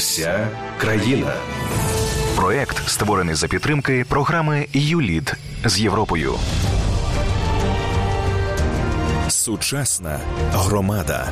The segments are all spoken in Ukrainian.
Вся країна. Проект створений за підтримки програми ЮЛІД з Європою. Сучасна громада.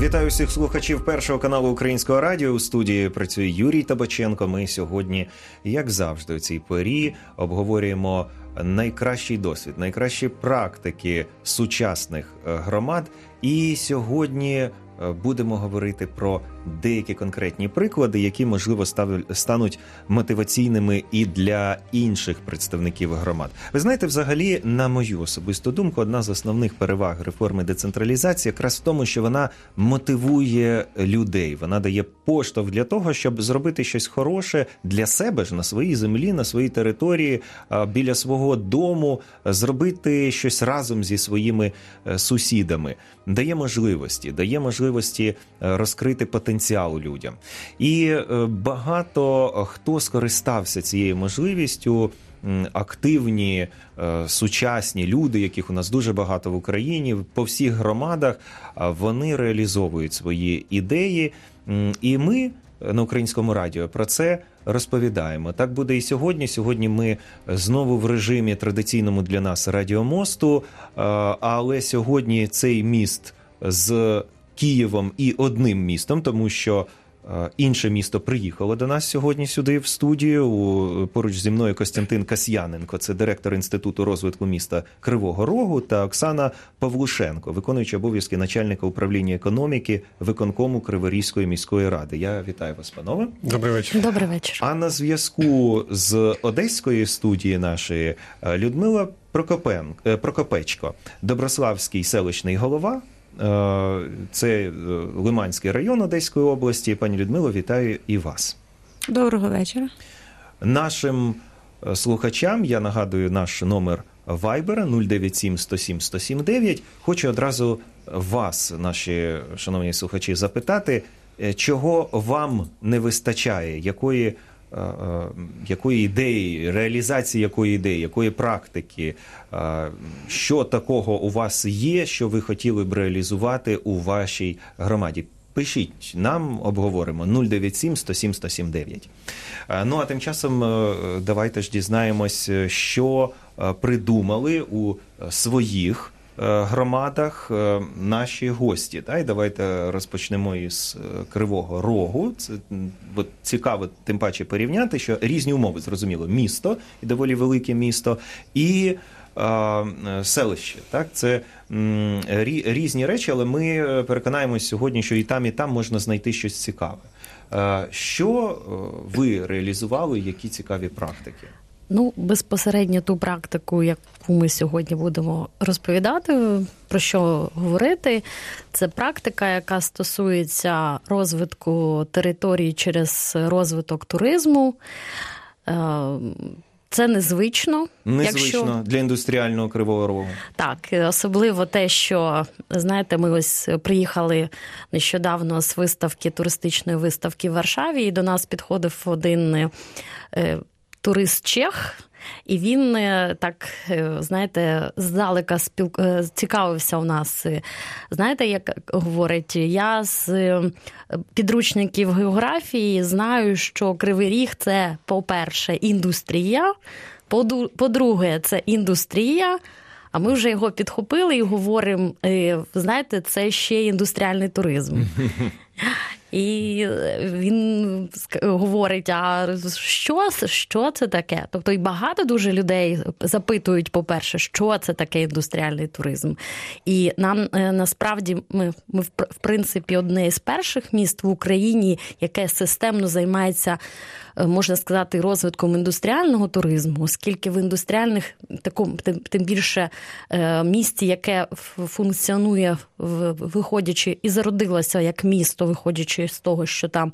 Вітаю всіх слухачів першого каналу Українського радіо. У студії працює Юрій Табаченко. Ми сьогодні, як завжди, у цій порі обговорюємо найкращий досвід, найкращі практики сучасних е, громад. І сьогодні Е, будемо говорити про деякі конкретні приклади, які можливо стануть мотиваційними і для інших представників громад. Ви знаєте, взагалі, на мою особисту думку, одна з основних переваг реформи децентралізації якраз в тому, що вона мотивує людей, вона дає поштовх для того, щоб зробити щось хороше для себе ж на своїй землі, на своїй території, біля свого дому, зробити щось разом зі своїми е, сусідами, дає можливості, дає можливості е, розкрити потенціал людям. І е, багато хто скористався цією можливістю. Активні е, сучасні люди, яких у нас дуже багато в Україні, по всіх громадах вони реалізовують свої ідеї, і ми на українському радіо про це розповідаємо. Так буде і сьогодні. Сьогодні ми знову в режимі традиційному для нас радіомосту, але сьогодні цей міст з Києвом і одним містом, тому що е, інше місто приїхало до нас сьогодні сюди в студію. Поруч зі мною Костянтин Касьяненко, це директор інституту розвитку міста Кривого Рогу, та Оксана Павлушенко, виконуючи обов'язки начальника управління економіки виконкому Криворізької міської ради. Я вітаю вас, панове. Добрий вечір. Добрий вечір. А на зв'язку з одеської студії нашої е, Людмила Прокопен е, Прокопечко, Доброславський селищний голова. Е, це е, Лиманський район Одеської області. Пані Людмило, вітаю і вас. Доброго вечора. Нашим е, слухачам я нагадую наш номер Вайбера 097 107 179. Хочу одразу вас, наші шановні слухачі, запитати, чого вам не вистачає, якої якої ідеї, реалізації якої ідеї, якої практики, е, що такого у вас є, що ви хотіли б реалізувати у вашій громаді? Пишіть нам, обговоримо 097 107 179. Ну а тим часом давайте ж дізнаємось, що придумали у своїх. Е, громадах е, наші гості. Та? І давайте розпочнемо із е, Кривого Рогу. Це от, цікаво, тим паче порівняти, що різні умови зрозуміло, місто і доволі велике місто, і селище. Так, це різні речі, але ми переконаємось сьогодні, що і там, і там можна знайти щось цікаве. Що ви реалізували? Які цікаві практики? Ну, безпосередньо ту практику, яку ми сьогодні будемо розповідати, про що говорити, це практика, яка стосується розвитку території через розвиток туризму. Е, це незвично, незвично якщо... для індустріального кривого рогу. Так, особливо те, що знаєте, ми ось приїхали нещодавно з виставки туристичної виставки в Варшаві, і до нас підходив один е, турист Чех. І він е, так, е, знаєте, здалека спіл... Е, цікавився у нас. Знаєте, як говорить, я з підручників географії знаю, що Кривий Ріг це, по-перше, індустрія, по-друге, це індустрія. А ми вже його підхопили і говоримо: знаєте, це ще індустріальний туризм. І він говорить: а що що це таке? Тобто, і багато дуже людей запитують, по-перше, що це таке індустріальний туризм. І нам е, насправді ми, ми в принципі одне з перших міст в Україні, яке системно займається Е, можна сказати, розвитком індустріального туризму, оскільки в індустріальних такому тим, більше е, місті, яке функціонує виходячи і зародилося як місто, виходячи з того, що там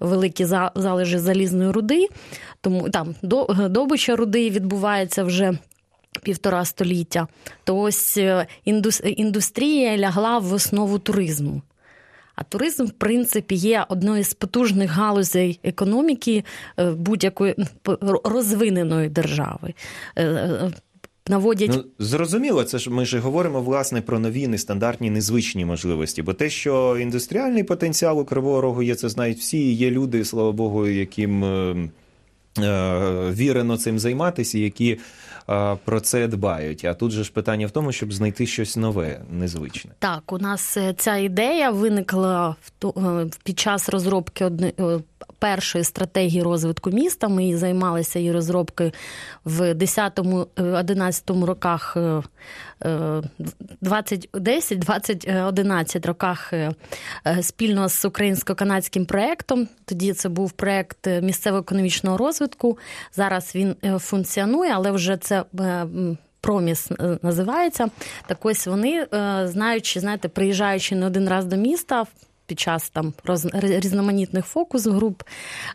великі залежі залізної руди, тому там добича руди відбувається вже. Півтора століття, то ось е, індустрія лягла в основу туризму. А туризм, в принципі, є одною з потужних галузей економіки е, будь-якої розвиненої держави. Е, е, наводять ну, зрозуміло. Це ж ми ж говоримо власне про нові нестандартні незвичні можливості. Бо те, що індустріальний потенціал у Кривого Рогу є, це знають всі. Є люди, слава Богу, яким е, вірено цим займатися, які про це дбають. А тут же ж питання в тому, щоб знайти щось нове, незвичне. Так, у нас е, ця ідея виникла в е, під час розробки одни, е, першої стратегії розвитку міста. Ми займалися її розробкою в 10-11 роках 2010-2011 роках спільно з українсько-канадським проєктом. Тоді це був проєкт місцевого економічного розвитку. Зараз він функціонує, але вже це. Проміс називається. Так ось вони, знаючи, знаєте, приїжджаючи не один раз до міста, під час там роз, різноманітних фокус груп,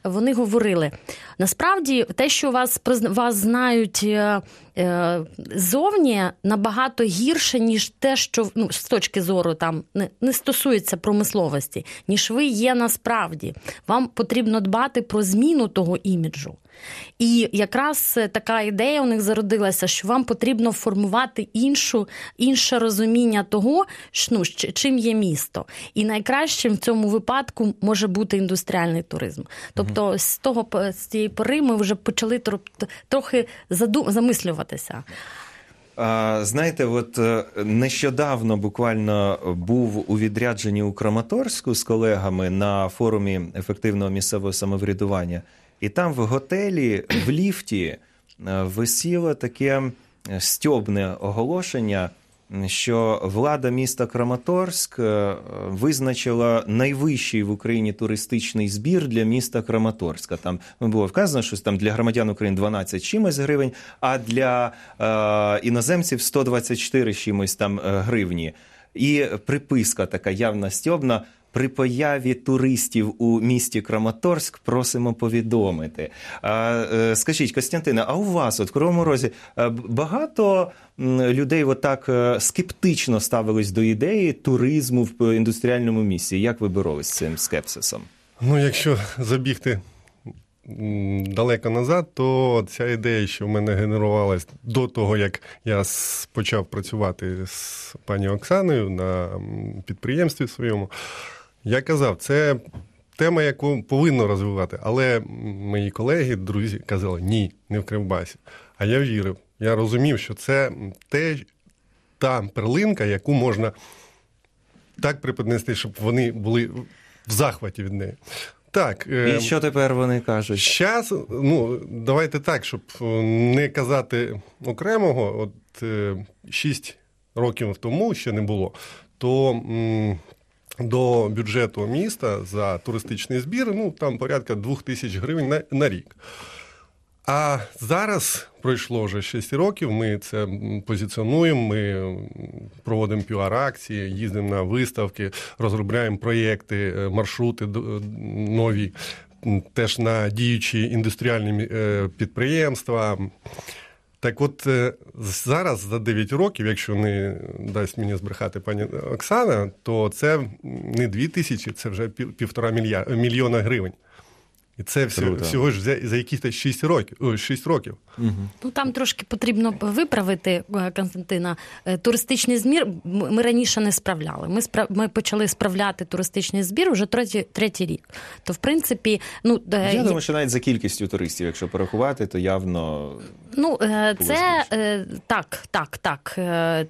вони говорили: насправді те, що вас вас знають е, е, зовні, набагато гірше, ніж те, що ну, з точки зору там не, не стосується промисловості, ніж ви є насправді. Вам потрібно дбати про зміну того іміджу. І якраз е, така ідея у них зародилася, що вам потрібно формувати іншу, інше розуміння того, ну, чим є місто. І найкращим в цьому випадку може бути індустріальний туризм. Тобто, з того з цієї пори ми вже почали трохи замислюватися. Знаєте, от е, нещодавно буквально був у відрядженні у Краматорську з колегами на форумі ефективного місцевого самоврядування. І там в готелі в ліфті е, висіло таке е, стьобне оголошення, що влада міста Краматорськ е, визначила найвищий в Україні туристичний збір для міста Краматорська. Там було вказано, що там для громадян України 12 чимось гривень, а для е, іноземців 124 чимось там гривні. І приписка така явна стьобна при появі туристів у місті Краматорськ просимо повідомити. Е, скажіть, Костянтина, а у вас от в Кривому Розі е, багато людей отак е, скептично ставились до ідеї туризму в індустріальному місці? Як ви боролись з цим скепсисом? Ну, якщо забігти. Далеко назад, то ця ідея, що в мене генерувалась до того, як я почав працювати з пані Оксаною на підприємстві своєму, я казав, це тема, яку повинно розвивати. Але мої колеги, друзі, казали, ні, не в Кривбасі. А я вірив. Я розумів, що це те, та перлинка, яку можна так приподнести, щоб вони були в захваті від неї. Так, І е, що тепер вони кажуть? Щас, ну, давайте так, щоб не казати окремого, от е, 6 років тому ще не було, то до бюджету міста за туристичний збір ну там порядка 2 тисяч гривень на, на рік. А зараз пройшло вже 6 років. Ми це позиціонуємо. Ми проводимо піар-акції, їздимо на виставки, розробляємо проєкти, е, маршрути нові, теж на діючі індустріальні е, підприємства. Так от е, зараз за 9 років, якщо не дасть мені збрехати пані Оксана, то це не 2 тисячі, це вже півтора мільйона гривень. І це всього, всього ж за, за якісь 6 років 6 років. Угу. Ну там трошки потрібно виправити е, Константина. Е, туристичний збір ми раніше не справляли. Ми справ... ми почали справляти туристичний збір вже третій третій рік. То в принципі, ну я думаю, що навіть за кількістю туристів, якщо порахувати, то явно ну е, це так, так, так.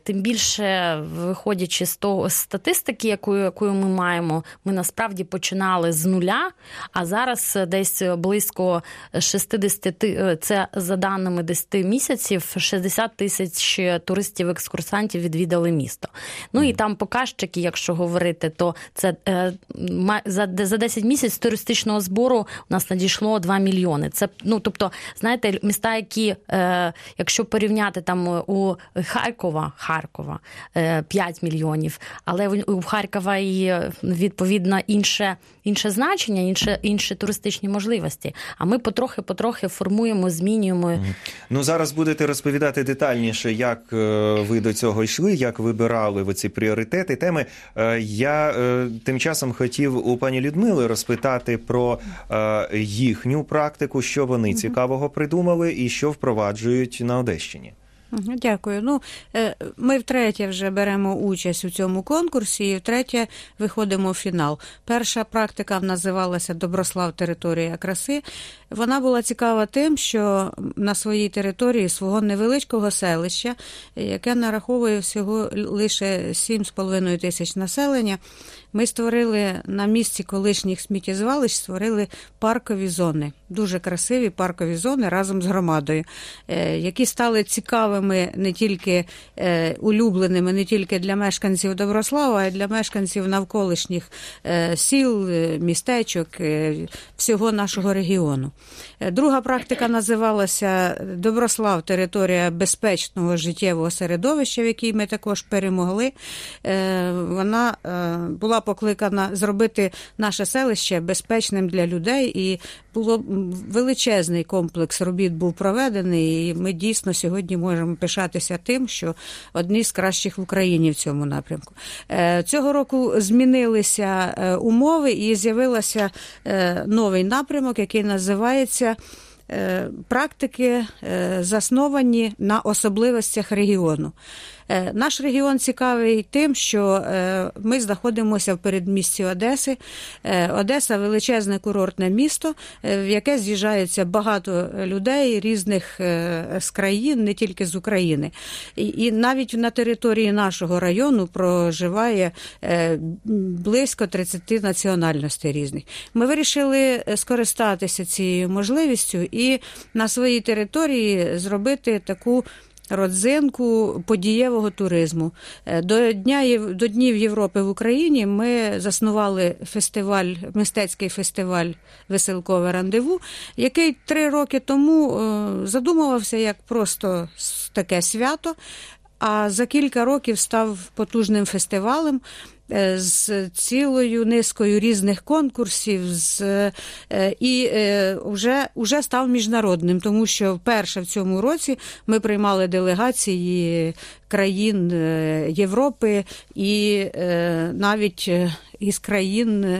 Тим більше виходячи з того з статистики, яку, яку ми маємо, ми насправді починали з нуля, а зараз десь близько 60, це за даними 10 місяців, 60 тисяч туристів-екскурсантів відвідали місто. Ну і там показчики, якщо говорити, то це е, за за 10 місяців туристичного збору у нас надійшло 2 мільйони. Це ну тобто, знаєте, міста, які, е, якщо порівняти там у Харкова, Харкова 5 е, мільйонів, але у Харкова і відповідно інше інше значення, інше інші туристичні можливості. А ми потрохи-потрохи формуємо, змінюємо. Ну зараз будете розповідати детальніше, як е, ви до цього йшли, як вибирали ви ці пріоритети. Теми Е, я е, тим часом хотів у пані Людмили розпитати про е, їхню практику, що вони цікавого придумали і що впроваджують на Одещині. Дякую. Ну, е, ми втретє вже беремо участь у цьому конкурсі, і втретє виходимо в фінал. Перша практика називалася Доброслав Територія краси. Вона була цікава тим, що на своїй території свого невеличкого селища, яке нараховує всього лише 7,5 тисяч населення, ми створили на місці колишніх сміттєзвалищ, створили паркові зони, дуже красиві паркові зони разом з громадою, е, які стали цікавими не тільки е, улюбленими, не тільки для мешканців Доброслава, а й для мешканців навколишніх е, сіл, містечок, всього нашого регіону. Друга практика називалася Доброслав територія безпечного життєвого середовища, в якій ми також перемогли. Вона була покликана зробити наше селище безпечним для людей, і було величезний комплекс робіт був проведений. І ми дійсно сьогодні можемо пишатися тим, що одні з кращих в Україні в цьому напрямку. Е, Цього року змінилися е, умови і з'явився е, новий напрямок, який називається. Практики засновані на особливостях регіону. Е, Наш регіон цікавий тим, що е, ми знаходимося в передмісті Одеси. Е, Одеса величезне курортне місто, в яке з'їжджається багато людей різних з країн, не тільки з України. І, навіть на території нашого району проживає близько 30 національностей різних. Ми вирішили скористатися цією можливістю і на своїй території зробити таку родзинку подієвого туризму. Е, До дня до днів Європи в Україні ми заснували фестиваль, мистецький фестиваль Веселкове рандеву, який три роки тому е, задумувався як просто таке свято. А за кілька років став потужним фестивалем з цілою низкою різних конкурсів, з, е, і е, вже, вже став міжнародним, тому що вперше в цьому році ми приймали делегації країн е, Європи і е, навіть е, із країн.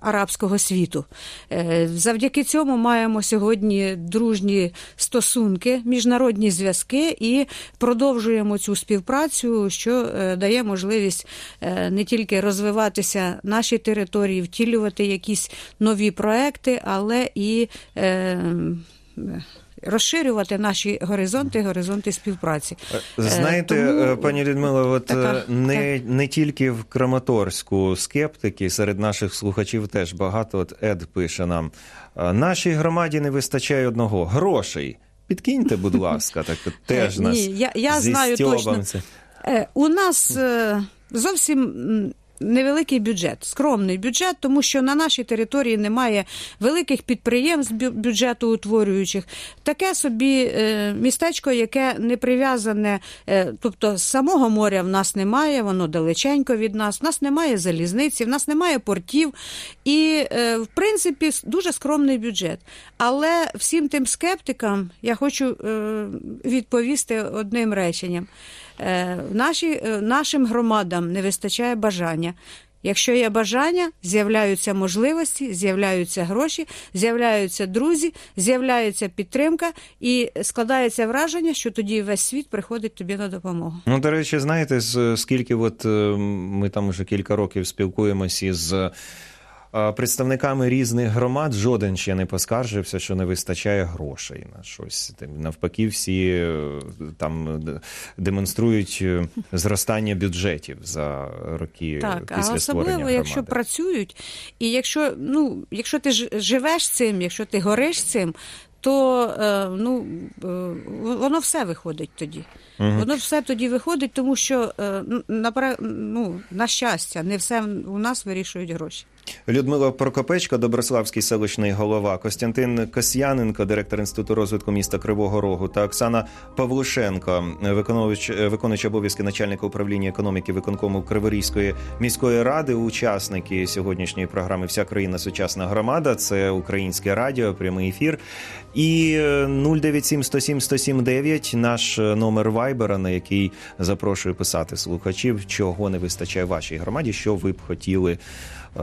Арабського світу. Е, Завдяки цьому маємо сьогодні дружні стосунки, міжнародні зв'язки і продовжуємо цю співпрацю, що е, дає можливість е, не тільки розвиватися наші території, втілювати якісь нові проекти, але і розширювати наші горизонти, горизонти співпраці. Знаєте, тому- е, пані Людмило, от Така- е, не, не тільки в Краматорську скептики, серед наших слухачів теж багато. От Ед пише нам: «Е, нашій громаді не вистачає одного грошей. Підкиньте, будь ласка, так теж Е, нас ні, я- я знаю точно. Е, У нас е, зовсім невеликий бюджет, скромний бюджет, тому що на нашій території немає великих підприємств бюджету утворюючих. Таке собі е, містечко, яке не прив'язане, е, тобто самого моря в нас немає, воно далеченько від нас, в нас немає залізниці, в нас немає портів. І, е, в принципі, дуже скромний бюджет. Але всім тим скептикам я хочу відповісти одним реченням. Е, наші, е, нашим громадам не вистачає бажання. Якщо є бажання, з'являються можливості, з'являються гроші, з'являються друзі, з'являється підтримка, і складається враження, що тоді весь світ приходить тобі на допомогу. Ну, до речі, знаєте, скільки от е, ми там уже кілька років спілкуємося із представниками різних громад, жоден ще не поскаржився, що не вистачає грошей на щось. Навпаки, всі е, там демонструють е, зростання бюджетів за роки Так, після а створення особливо, громади. якщо працюють, і якщо, ну, якщо ти живеш цим, якщо ти гориш цим, то е, ну, воно все виходить тоді. Воно все тоді виходить, тому що ну, на щастя, не все у нас вирішують гроші. Людмила Прокопечко, Доброславський селищний голова, Костянтин Касьяненко, директор інституту розвитку міста Кривого Рогу, та Оксана Павлушенко, виконувач, виконуючий обов'язки начальника управління економіки виконкому Криворізької міської ради. Учасники сьогоднішньої програми Вся країна сучасна громада. Це українське радіо, прямий ефір. І 097 107 107 9 наш номер вайбера, на який запрошую писати слухачів, чого не вистачає вашій громаді, що ви б хотіли. Е,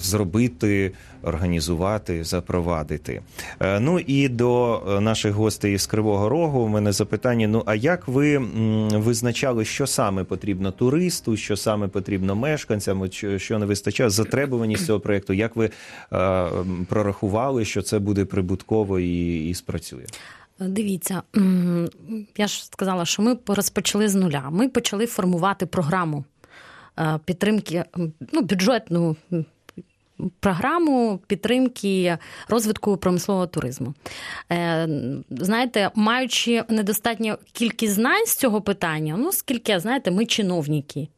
зробити, організувати, запровадити. Е, ну і до наших гостей з Кривого Рогу у мене запитання: ну а як ви визначали, що саме потрібно туристу, що саме потрібно мешканцям, що не вистачає затребуваність цього проєкту? Як ви е, прорахували, що це буде прибутково і, і спрацює? Дивіться, я ж сказала, що ми розпочали з нуля. Ми почали формувати програму. Е, підтримки ну, бюджетну програму підтримки розвитку промислового туризму. Е, знаєте, маючи недостатню кількість знань з цього питання, ну скільки, знаєте, ми чиновники,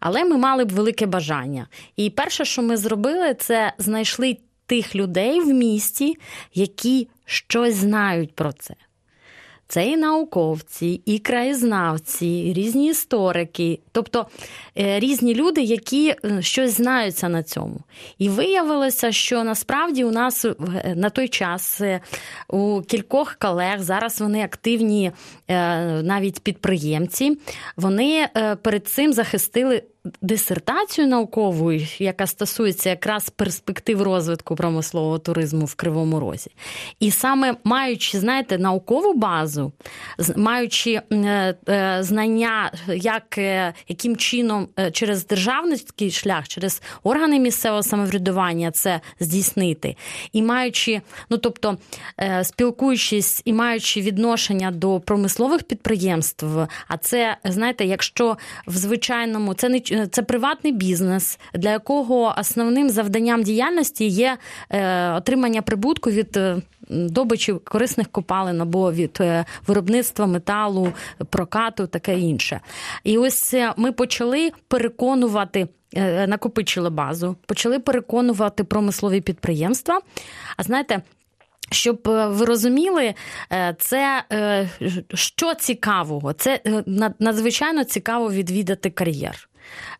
але ми мали б велике бажання. І перше, що ми зробили, це знайшли тих людей в місті, які щось знають про це. Це і науковці, і краєзнавці, різні історики, тобто е, різні люди, які е, щось знаються на цьому. І виявилося, що насправді у нас е, на той час у кількох колег зараз вони активні навіть підприємці, вони перед цим захистили дисертацію наукову, яка стосується якраз перспектив розвитку промислового туризму в Кривому Розі. І саме маючи, знаєте, наукову базу, маючи е, е, знання, як, е, яким чином через державницький шлях, через органи місцевого самоврядування це здійснити, і маючи, ну тобто спілкуючись і маючи відношення до промислових підприємств, а це знаєте, якщо в звичайному це не це приватний бізнес, для якого основним завданням діяльності є е, отримання прибутку від е, добичі корисних копалин або від е, виробництва металу, прокату, таке інше. І ось ми почали переконувати. Накопичили базу, почали переконувати промислові підприємства. А знаєте, щоб ви розуміли, це що цікавого, це надзвичайно цікаво відвідати кар'єр.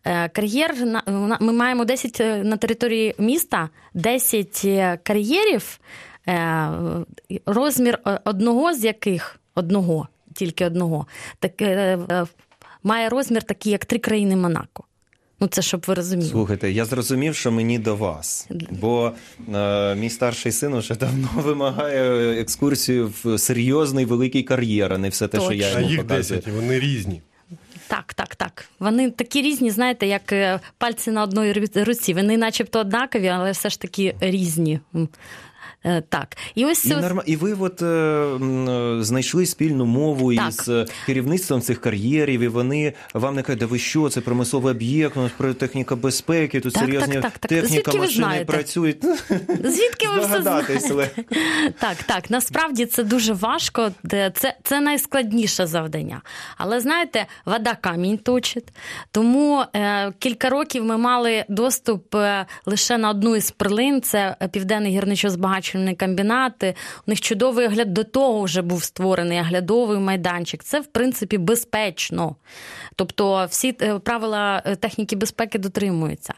Е, кар'єр ми маємо 10 е, на території міста, 10 е, кар'єрів, розмір одного з яких одного, тільки одного, так, має розмір такий, як три країни Монако. Ну, це щоб ви розуміли. Слухайте, я зрозумів, що мені до вас, бо е, мій старший син вже давно вимагає екскурсію в серйозний великий кар'єр, а не все те, Точно. що я йому А їх 10, вони різні. Так, так, так. Вони такі різні, знаєте, як е, пальці на одній руці. Вони, начебто, однакові, але все ж таки різні. Е, так, і ось і, норм... і ви от е, знайшли спільну мову так. із е, керівництвом цих кар'єрів, і вони вам не кажуть, да ви що, це промисловий об'єкт, у нас про техніка безпеки, тут так, серйозні так, техніка, Звідки машини працюють. Звідки ви все знаєте? Так, так. Насправді це дуже важко, це це найскладніше завдання. Але знаєте, вода камінь точить. Тому е, кілька років ми мали доступ е, лише на одну із перлин, це південний гірничо збагачення вирощувальні комбінати. У них чудовий огляд до того вже був створений оглядовий майданчик. Це, в принципі, безпечно. Тобто всі е, правила е, техніки безпеки дотримуються.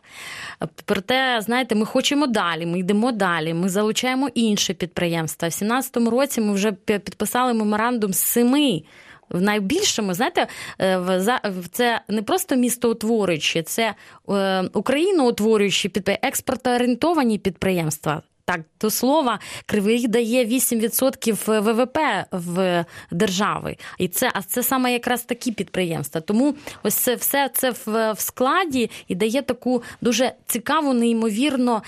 Проте, знаєте, ми хочемо далі, ми йдемо далі, ми залучаємо інші підприємства. В 2017 році ми вже підписали меморандум з семи. В найбільшому, знаєте, е, це не просто містоутворюючі, це україноутворюючі експортоорієнтовані підприємства. Так, до слова, Кривий дає 8% ВВП в держави. І це, а це саме якраз такі підприємства. Тому ось це все це в, в складі і дає таку дуже цікаву, неймовірно,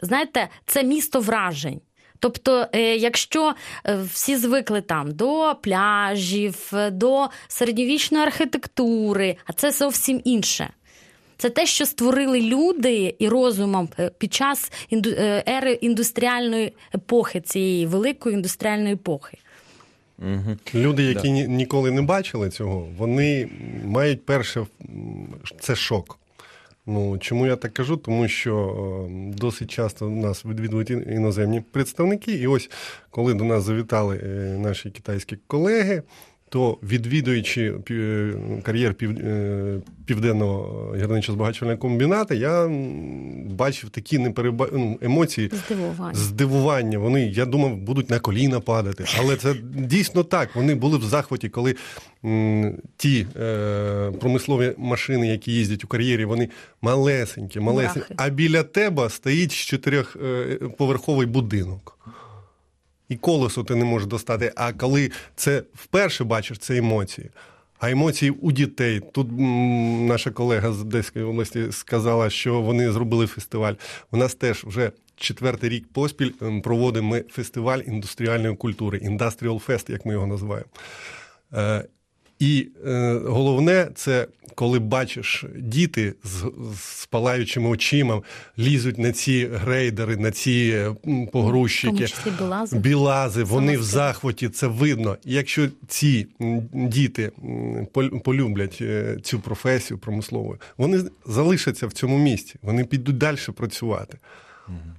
знаєте, це місто вражень. Тобто, е, якщо е, всі звикли там до пляжів, до середньовічної архітектури, а це зовсім інше. Це те, що створили люди і розумом е, під час е, ери індустріальної епохи, цієї великої індустріальної епохи. Угу. Люди, які да. ніколи не бачили цього, вони мають перше це шок. Ну чому я так кажу? Тому що досить часто нас відвідують іноземні представники, і ось коли до нас завітали наші китайські колеги то відвідуючи кар'єр е, південного гірничо-збагачувального комбіната, я бачив такі непереба... Ну, емоції здивування. здивування. Вони, я думав, будуть на коліна падати. Але це дійсно так. Вони були в захваті, коли ті е, промислові машини, які їздять у кар'єрі, вони малесенькі, малесенькі. А біля тебе стоїть чотирьохповерховий будинок і колесо ти не можеш достати. А коли це вперше бачиш, це емоції. А емоції у дітей. Тут наша колега з Одеської області сказала, що вони зробили фестиваль. У нас теж вже четвертий рік поспіль проводимо проводимо фестиваль індустріальної культури, Industrial Fest, як ми його називаємо. Е, і е, головне, це коли бачиш діти з, з палаючими очима лізуть на ці грейдери, на ці погрузчики, білази. білази, вони в захваті, це видно. І якщо ці діти полюблять е, цю професію промислову, вони залишаться в цьому місці, вони підуть далі працювати.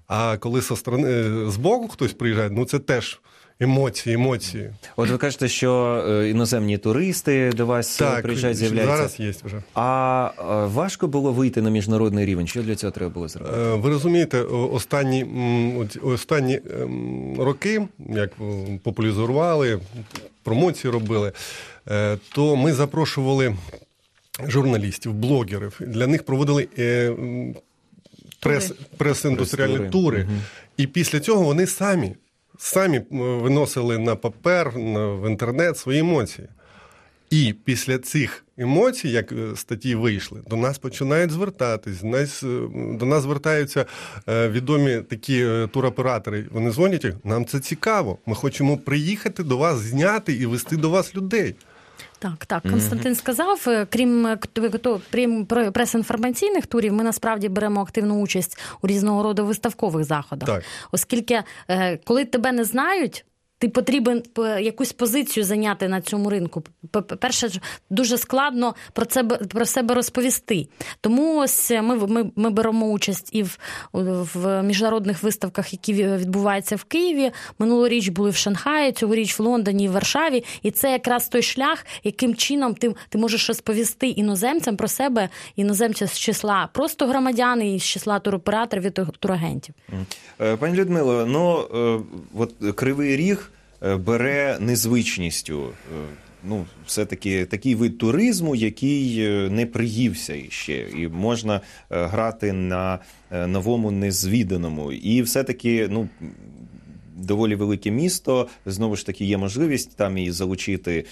А коли со сторони е, з боку хтось приїжджає, ну це теж. Емоції, емоції. От ви кажете, що е, іноземні туристи до вас е, так, приїжджають, з'являються. Зараз є вже. А важко було вийти на міжнародний рівень? Що для цього треба було зробити? Е, ви розумієте, останні останні ем, роки, як популяризували, промоції робили, то ми запрошували журналістів, блогерів. Для них проводили прес, прес-індустріальні тури. Угу. І після цього вони самі самі виносили на папер, в інтернет свої емоції. І після цих емоцій, як е, статті вийшли, до нас починають звертатись. Нас, е, до нас звертаються е, відомі такі туроператори. Вони дзвонять, нам це цікаво. Ми хочемо приїхати до вас, зняти і вести до вас людей. Так, так, Константин mm-hmm. сказав, е, крім е, крім прес-інформаційних турів, ми насправді беремо активну участь у різного роду виставкових заходах, так. оскільки е, коли тебе не знають. Ти потрібен якусь позицію зайняти на цьому ринку. Перше, дуже складно про це про себе розповісти. Тому ось ми ми, ми беремо участь і в в міжнародних виставках, які відбуваються в Києві. Минулоріч були в Шанхаї, цьогоріч в Лондоні і в Варшаві. І це якраз той шлях, яким чином ти ти можеш розповісти іноземцям про себе, іноземцям з числа просто громадян і з числа туроператорів і турагентів. Е, пані Людмило, ну е, от кривий ріг. Е, бере незвичністю. Е, ну, все-таки такий вид туризму, який е, не приївся іще, і можна грати на новому незвіданому. І все-таки, ну. Доволі велике місто, знову ж таки, є можливість там і залучити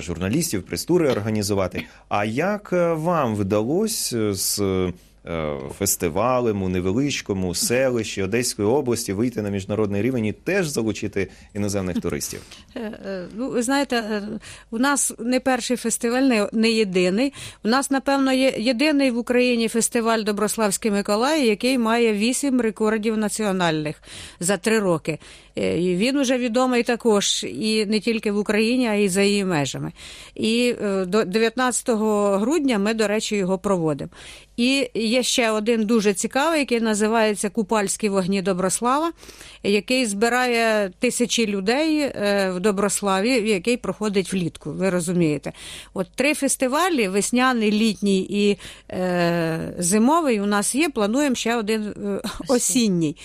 журналістів, прес-тури організувати. А як вам вдалося з фестивалем у невеличкому селищі Одеської області вийти на міжнародний рівень і теж залучити іноземних туристів? Е, е, ну, ви знаєте, у нас не перший фестиваль, не, єдиний. У нас, напевно, є єдиний в Україні фестиваль Доброславський Миколай, який має вісім рекордів національних за три роки. Він вже відомий також і не тільки в Україні, а й за її межами. І до 19 грудня ми, до речі, його проводимо. І є ще один дуже цікавий, який називається Купальські вогні Доброслава, який збирає тисячі людей е, в Доброславі, який проходить влітку. Ви розумієте? От три фестивалі: весняний, літній і е, зимовий. У нас є. Плануємо ще один е, осінній.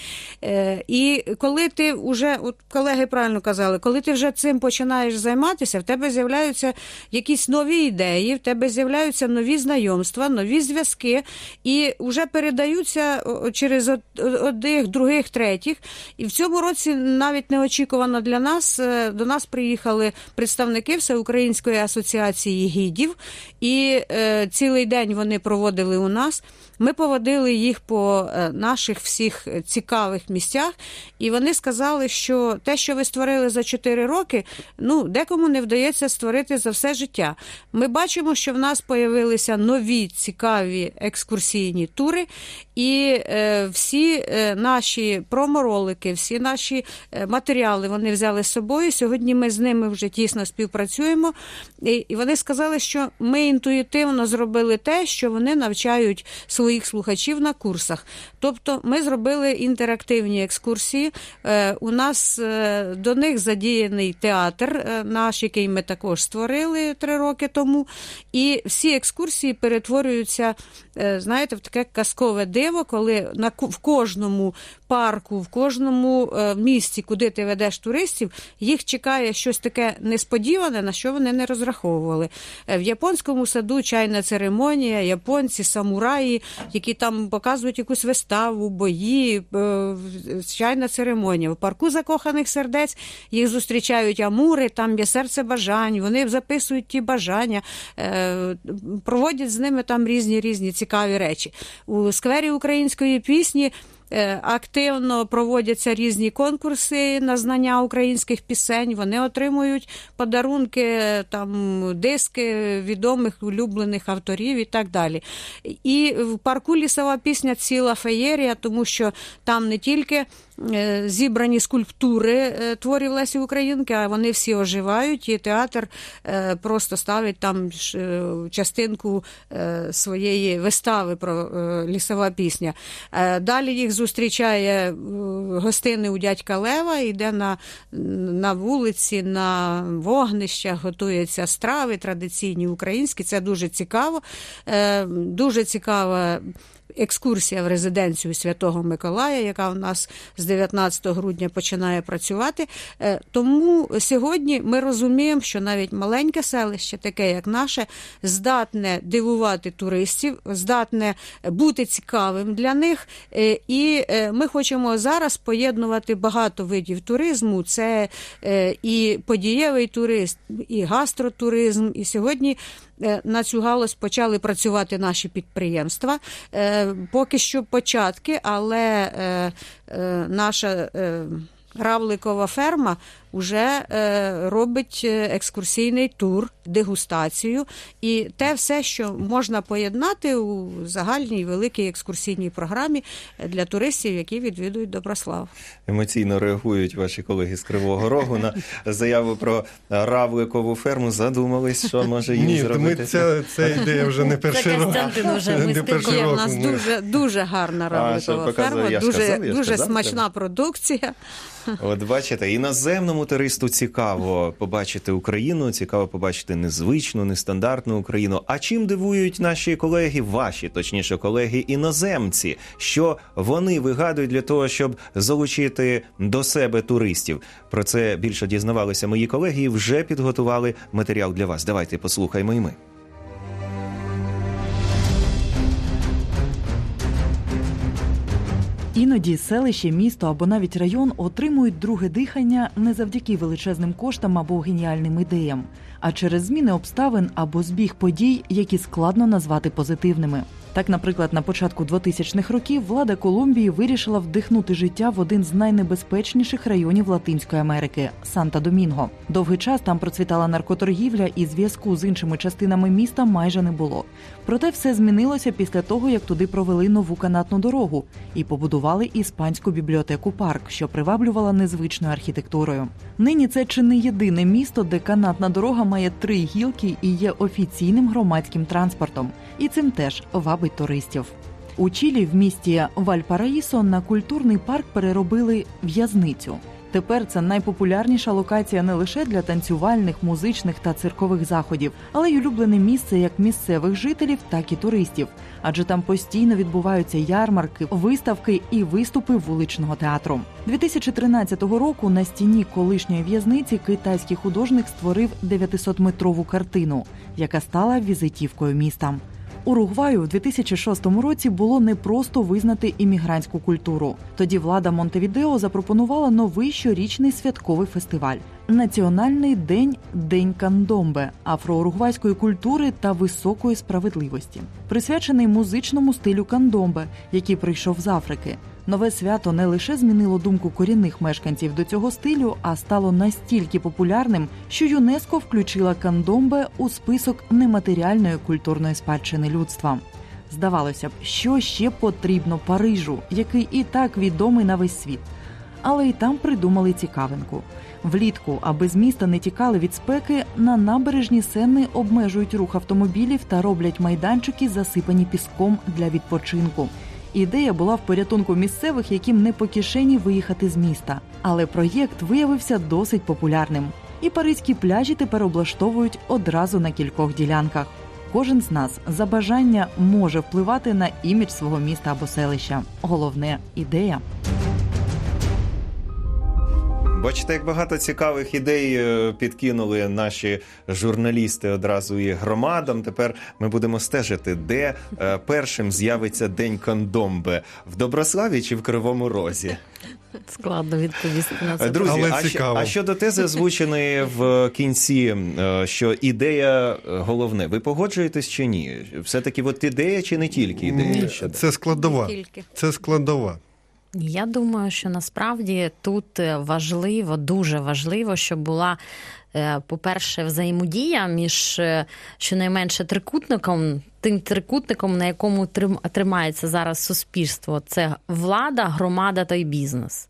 Е, І коли ти вже, от колеги правильно казали, коли ти вже цим починаєш займатися, в тебе з'являються якісь нові ідеї, в тебе з'являються нові знайомства, нові зв'язки і вже передаються через одних, других, третіх. І в цьому році навіть неочікувано для нас е, до нас приїхали представники Всеукраїнської асоціації гідів, і е, цілий день вони проводили у нас. Ми поводили їх по е, наших всіх цікавих місцях, і вони сказали, що те, що ви створили за 4 роки, ну декому не вдається створити за все життя. Ми бачимо, що в нас появилися нові цікаві екскурсійні тури, і е, всі е, наші проморолики, всі наші е, матеріали вони взяли з собою. Сьогодні ми з ними вже тісно співпрацюємо. І, і вони сказали, що ми інтуїтивно зробили те, що вони навчають свої своїх слухачів на курсах. Тобто ми зробили інтерактивні екскурсії. У нас до них задіяний театр наш, який ми також створили три роки тому. І всі екскурсії перетворюються, знаєте, в таке казкове диво, коли на в кожному парку, в кожному місці, куди ти ведеш туристів, їх чекає щось таке несподіване, на що вони не розраховували. В японському саду чайна церемонія, японці, самураї, які там показують якусь виставу, бої, е, чайна церемонія. В парку закоханих сердець їх зустрічають амури, там є серце бажань, вони записують ті бажання, е, проводять з ними там різні різні цікаві речі. У сквері української пісні. Е, активно проводяться різні конкурси на знання українських пісень. Вони отримують подарунки, там диски відомих улюблених авторів і так далі. І в парку лісова пісня ціла феєрія, тому що там не тільки. Е, зібрані скульптури е, творів Лесі Українки, а вони всі оживають, і театр е, просто ставить там частинку своєї вистави про лісова пісня. Далі їх зустрічає гостини у дядька Лева, йде на на вулиці, на вогнищах, готуються страви традиційні українські. Це дуже цікаво. Дуже цікава екскурсія в резиденцію Святого Миколая, яка у нас з 19 грудня починає працювати. Е, тому сьогодні ми розуміємо, що навіть маленьке селище, таке як наше, здатне дивувати туристів, здатне бути цікавим для них. Е, і е, ми хочемо зараз поєднувати багато видів туризму. Це і подієвий турист, і гастротуризм. І сьогодні на цю галузь почали працювати наші підприємства. Е, поки що початки, але е, наша Равликова ферма вже е, робить е, екскурсійний тур, дегустацію і те все, що можна поєднати у загальній великій екскурсійній програмі для туристів, які відвідують Доброслав. Емоційно реагують ваші колеги з Кривого Рогу на заяву про Равликову ферму. Задумались, що може їм Ні, зробити. Ми це, це ідея вже не перший перший. У нас дуже дуже гарна Равликова ферма, дуже, сказав, дуже сказав, смачна продукція. От бачите, іноземному туристу цікаво побачити Україну, цікаво побачити незвичну, нестандартну Україну. А чим дивують наші колеги, ваші точніше колеги, іноземці, що вони вигадують для того, щоб залучити до себе туристів? Про це більше дізнавалися мої колеги і вже підготували матеріал для вас. Давайте послухаємо і ми. Іноді селище, місто або навіть район отримують друге дихання не завдяки величезним коштам або геніальним ідеям, а через зміни обставин або збіг подій, які складно назвати позитивними. Так, наприклад, на початку 2000-х років влада Колумбії вирішила вдихнути життя в один з найнебезпечніших районів Латинської Америки Санта-Домінго. Довгий час там процвітала наркоторгівля, і зв'язку з іншими частинами міста майже не було. Проте все змінилося після того, як туди провели нову канатну дорогу і побудували іспанську бібліотеку парк, що приваблювала незвичною архітектурою. Нині це чи не єдине місто, де канатна дорога має три гілки і є офіційним громадським транспортом, і цим теж вабить туристів. У Чилі в місті Вальпараїсо на культурний парк переробили в'язницю. Тепер це найпопулярніша локація не лише для танцювальних, музичних та циркових заходів, але й улюблене місце як місцевих жителів, так і туристів. Адже там постійно відбуваються ярмарки, виставки і виступи вуличного театру. 2013 року на стіні колишньої в'язниці китайський художник створив 900-метрову картину, яка стала візитівкою міста. Уругваю в 2006 році було непросто визнати іммігрантську культуру. Тоді влада Монтевідео запропонувала новий щорічний святковий фестиваль Національний день День Кандомбе, афроуругвайської культури та високої справедливості, присвячений музичному стилю кандомбе, який прийшов з Африки. Нове свято не лише змінило думку корінних мешканців до цього стилю, а стало настільки популярним, що ЮНЕСКО включила кандомбе у список нематеріальної культурної спадщини людства. Здавалося б, що ще потрібно Парижу, який і так відомий на весь світ. Але й там придумали цікавинку. Влітку, аби з міста не тікали від спеки, на набережні Сенни обмежують рух автомобілів та роблять майданчики, засипані піском для відпочинку. Ідея була в порятунку місцевих, яким не по кишені виїхати з міста. Але проєкт виявився досить популярним. І паризькі пляжі тепер облаштовують одразу на кількох ділянках. Кожен з нас за бажання може впливати на імідж свого міста або селища. Головне ідея. Бачите, як багато цікавих ідей е, підкинули наші журналісти одразу і громадам. Тепер ми будемо стежити, де е, першим з'явиться день кондомби в Доброславі чи в Кривому Розі. Складно відповісти на це. Е, Друзі, Але а, цікаво. а щодо тези, озвученої в кінці, що ідея головне, ви погоджуєтесь чи ні? Все таки, от ідея чи не тільки ідея? щодо? Це складова. Не тільки. Це складова. Я думаю, що насправді тут е, важливо, дуже важливо, щоб була, е, по-перше, взаємодія між е, щонайменше трикутником, тим трикутником, на якому тримається зараз суспільство. Це влада, громада та й бізнес.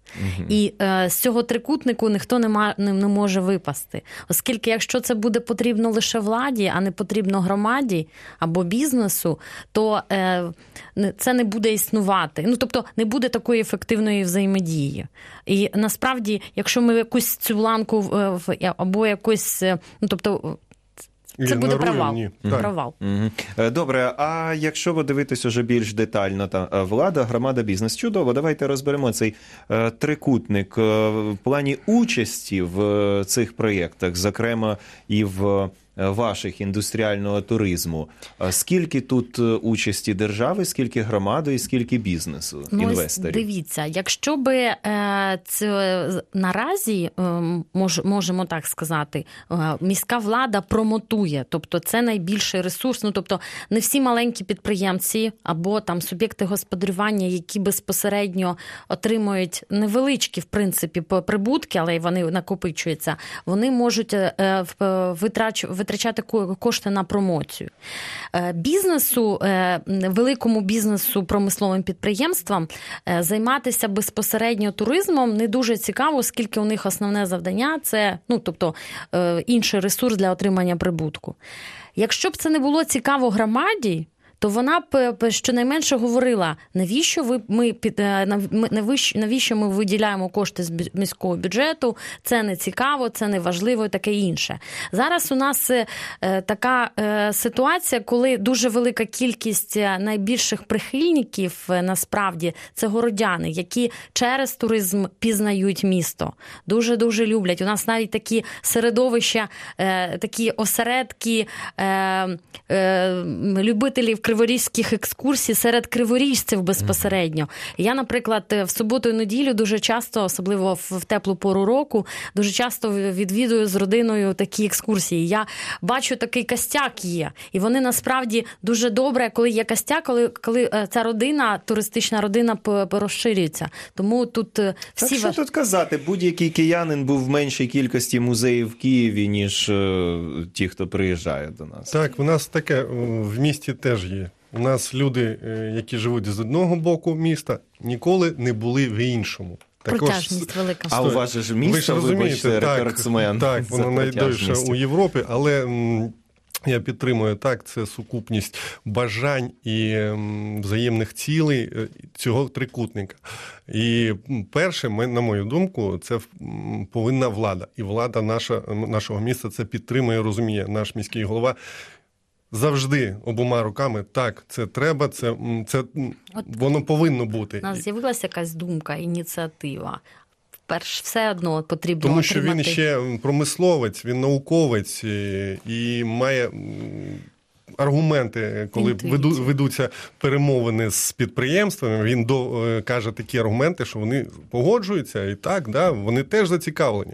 І е, з цього трикутнику ніхто не, ма, не, не може випасти. Оскільки, якщо це буде потрібно лише владі, а не потрібно громаді або бізнесу, то е, це не буде існувати. Ну тобто не буде такої ефективної взаємодії. І насправді, якщо ми якусь цю ланку або якось, е, ну тобто. Це буде провал. ні. Провал. Е, Добре, а якщо ви дивитесь уже більш детально, та е, влада, громада, бізнес, чудово, давайте розберемо цей е, трикутник в плані участі в цих проєктах, зокрема і в ваших індустріального туризму. Скільки тут е, участі держави, скільки громади і скільки бізнесу, Ну, інвесторів? дивіться, якщо би е, це наразі е, мож, можемо так сказати, е, міська влада промотує, тобто це найбільший ресурс. Ну тобто не всі маленькі підприємці або там суб'єкти господарювання, які безпосередньо отримують невеличкі в принципі прибутки, але й вони накопичуються, вони можуть е, е, в- витрач, витрачати кошти на промоцію. Е, Бізнесу, е, великому бізнесу, промисловим підприємствам е, займатися безпосередньо туризмом не дуже цікаво, оскільки у них основне завдання це ну, тобто, інший ресурс для отримання прибутку. Якщо б це не було цікаво громаді, то вона б щонайменше говорила, навіщо ви ми під е, навіщо, ми виділяємо кошти з міського бюджету? Це не цікаво, це не важливо і таке інше. Зараз у нас е, така е, ситуація, коли дуже велика кількість найбільших прихильників насправді це городяни, які через туризм пізнають місто. Дуже дуже люблять. У нас навіть такі середовища, такі осередки любителів криворізьких екскурсій серед криворіжців безпосередньо. Я, наприклад, в суботу і неділю дуже часто, особливо в теплу пору року, дуже часто відвідую з родиною такі екскурсії. Я бачу такий костяк є, і вони насправді дуже добре, коли є костяк, коли, коли е, ця родина, туристична родина розширюється. Тому тут е, Так що важ- тут казати? Будь-який киянин був в меншій кількості музеїв в Києві, ніж е, ті, хто приїжджає до нас. Так, у нас таке е, в місті теж є. У нас люди, е, які живуть з одного боку міста, ніколи не були в іншому. протяжність велика. А у вас ж місто, ви ж розумієте, вибачте, так, Так, воно найдовше у Європі, але я підтримую так, це сукупність бажань і взаємних цілей е, цього трикутника. І перше, ми- на мою думку, це повинна влада. І влада наша, нашого міста це підтримує, розуміє наш міський голова. Завжди обома руками так, це треба, це, це От воно повинно бути. У нас з'явилася якась думка, ініціатива. Перш все одно потрібно Тому що отримати... він ще промисловець, він науковець і, і має аргументи, коли веду, ведуться перемовини з підприємствами. Він до, е, каже такі аргументи, що вони погоджуються, і так, да, вони теж зацікавлені.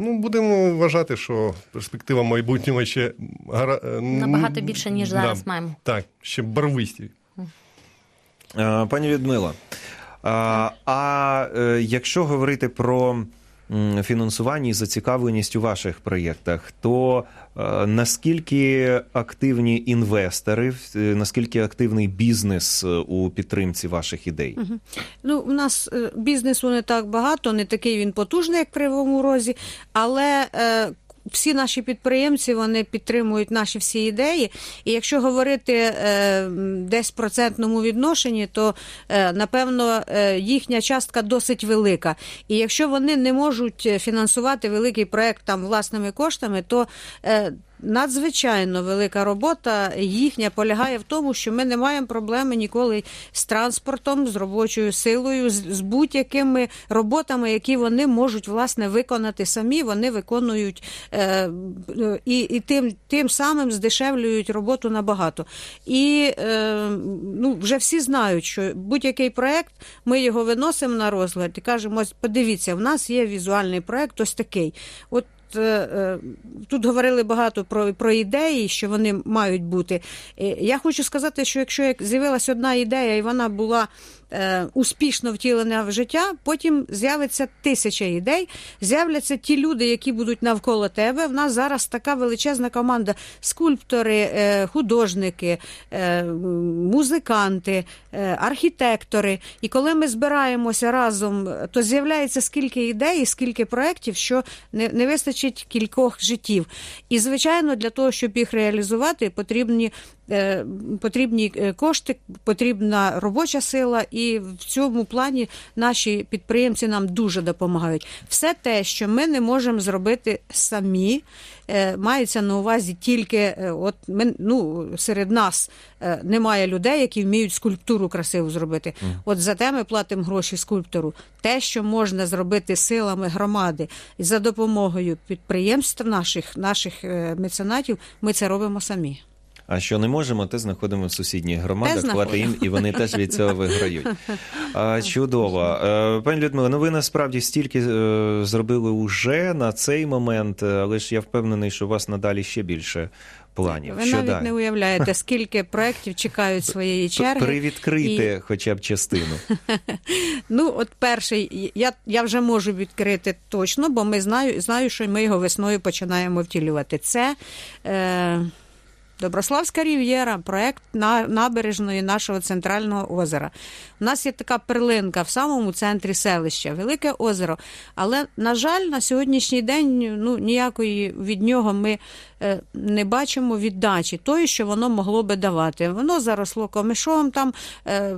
Ну, будемо вважати, що перспектива майбутнього ще гара... е, Набагато більше, ніж зараз маємо. Так, ще барвисті. Е, Пані Людмила, а, а е, якщо говорити про фінансування і зацікавленість у ваших проєктах, то е, наскільки активні інвестори, е, наскільки активний бізнес е, у підтримці ваших ідей? Ну, у нас е, бізнесу не так багато, не такий він потужний, як в Кривому Розі, але е, всі наші підприємці вони підтримують наші всі ідеї. І якщо говорити е, десь в процентному відношенні, то е, напевно е, їхня частка досить велика. І якщо вони не можуть фінансувати великий проект там власними коштами, то Надзвичайно велика робота їхня полягає в тому, що ми не маємо проблеми ніколи з транспортом, з робочою силою, з, з будь-якими роботами, які вони можуть власне виконати самі. Вони виконують е, і, і тим, тим самим здешевлюють роботу набагато. І е, ну, вже всі знають, що будь-який проект ми його виносимо на розгляд і кажемо: подивіться, в нас є візуальний проект, ось такий. От тут говорили багато про, про ідеї, що вони мають бути. Е, Я хочу сказати, що якщо як з'явилася одна ідея і вона була е, успішно втілена в життя, потім з'явиться тисяча ідей, з'являться ті люди, які будуть навколо тебе. В нас зараз така величезна команда: скульптори, е, художники, е, музиканти, е, архітектори. І коли ми збираємося разом, то з'являється скільки ідей, скільки проєктів, що не, не вистачить кількох життів. І, звичайно, для того, щоб їх реалізувати, потрібні. е, Потрібні е, кошти, потрібна робоча сила, і в цьому плані наші підприємці нам дуже допомагають. Все те, що ми не можемо зробити самі, е, мається на увазі тільки е, от ми, ну, серед нас е, немає людей, які вміють скульптуру красиву зробити. От за те ми платимо гроші скульптору. Те, що можна зробити силами громади за допомогою підприємств наших, наших меценатів, ми це робимо самі. А що не можемо, те знаходимо в сусідніх громадах, плати їм, і вони теж від цього виграють. А, чудово. Е, Пані Людмила, ну ви насправді стільки е, зробили уже на цей момент, е, але ж я впевнений, що у вас надалі ще більше планів. Ви що навіть далі? не уявляєте, скільки проєктів чекають своєї черги. Привідкрити хоча б частину. Ну, от перший, я, я вже можу відкрити точно, бо ми знаю, знаю, що ми його весною починаємо втілювати. Це е, Доброславська Рів'єра, проект набережної нашого центрального озера. У нас є така перлинка в самому центрі селища, велике озеро. Але, на жаль, на сьогоднішній день ну, ніякої від нього ми е, не бачимо віддачі тої, що воно могло би давати. Воно заросло комишом, там е,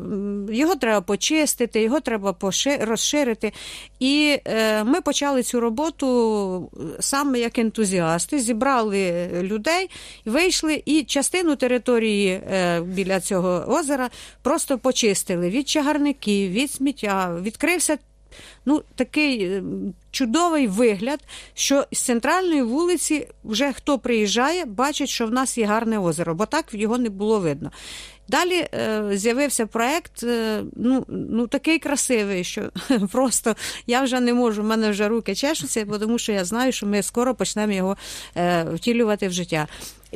його треба почистити, його треба розширити. І е, ми почали цю роботу саме як ентузіасти, зібрали людей, вийшли і частину території е, біля цього озера просто почистили від чагарників, від сміття. Відкрився ну, такий е, чудовий вигляд, що з центральної вулиці вже хто приїжджає, бачить, що в нас є гарне озеро, бо так його не було видно. Далі е, з'явився проект, е, ну, ну такий красивий, що просто я вже не можу, в мене вже руки чешуться, тому що я знаю, що ми скоро почнемо його е, втілювати в життя.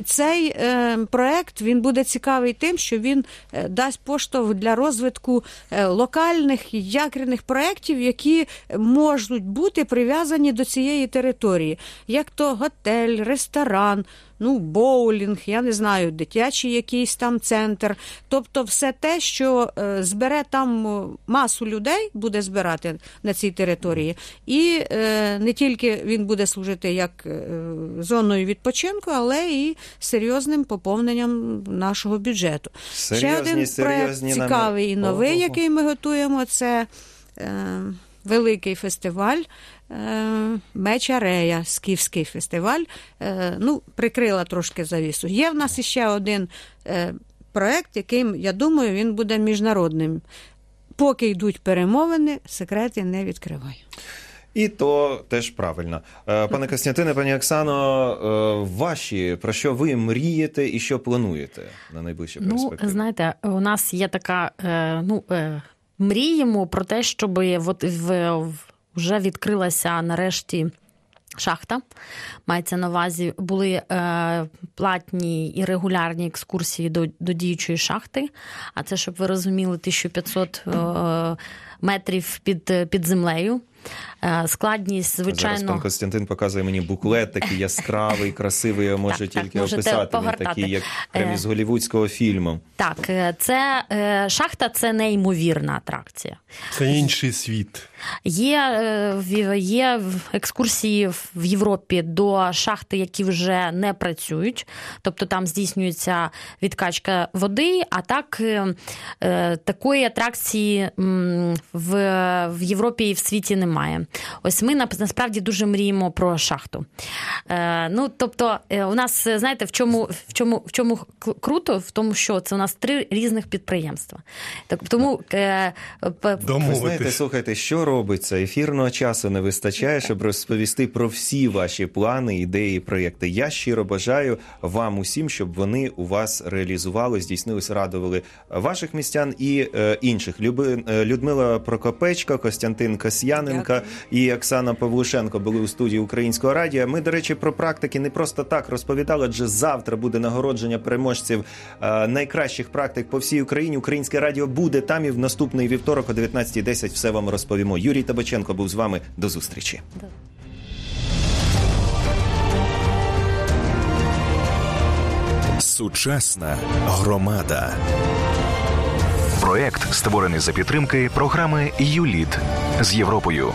Цей е, проект він буде цікавий тим, що він е, дасть поштовх для розвитку е, локальних якірних проєктів, які можуть бути прив'язані до цієї території, як то готель, ресторан. Ну, боулінг, я не знаю, дитячий якийсь там центр. Тобто, все те, що е, збере там е, масу людей, буде збирати на цій території. І е, не тільки він буде служити як зоною відпочинку, але і серйозним поповненням нашого бюджету. Ще один проект серйозні намі- цікавий і новий, Ого. який ми готуємо, це великий фестиваль. е, Мечарея, скіфський фестиваль. Е, Ну, прикрила трошки завісу. Є в нас іще один е, проект, який, я думаю, він буде міжнародним. Поки йдуть перемовини, секрети не відкриваю. І то теж правильно. Пане Костянтине, пані Оксано, ваші про що ви мрієте і що плануєте на найближчі Ну, знаєте, у нас є така, ну, мріємо про те, щоб от в, вже відкрилася нарешті. Шахта мається на увазі, були е, платні і регулярні екскурсії до, до діючої шахти. А це, щоб ви розуміли, 1500 е, метрів під, під землею. Е, складність, звичайно, Зараз пан Костянтин показує мені буклет, такий яскравий, красивий. Я можу Так, так, тільки можете описати. Він погортати. такий, як прям Е. із голівудського фільму. так, е, це шахта це неймовірна атракція. Це інший світ. Є, в- є екскурсії в- Європі до шахти, які вже не працюють, тобто там здійснюється відкачка води, а так такої атракції в, в Європі і в світі немає. Ось ми насправді дуже мріємо про шахту. Е, Ну, тобто, е, у нас, знаєте, в чому, в чому, в чому круто? В тому, що це у нас три різних підприємства. Так, тому е, Ви знаєте, слухайте, що робиться? Ефірного часу не вистачає, щоб розповісти про всі ваші плани, ідеї, проєкти. Я щиро бажаю вам усім, щоб вони у вас реалізували, здійснились, радували ваших містян і е, інших. Люби, е, Людмила Прокопечка, Костянтин Касьяненка і Оксана Павлушенко були у студії Українського радіо. Ми, до речі, про практики не просто так розповідали, адже завтра буде нагородження переможців е, найкращих практик по всій Україні. Українське радіо буде там і в наступний вівторок о 19.10 все вам розповімо. Юрій Табаченко був з вами. До зустрічі. Сучасна громада. Проект створений за підтримки програми ЮЛІД з Європою.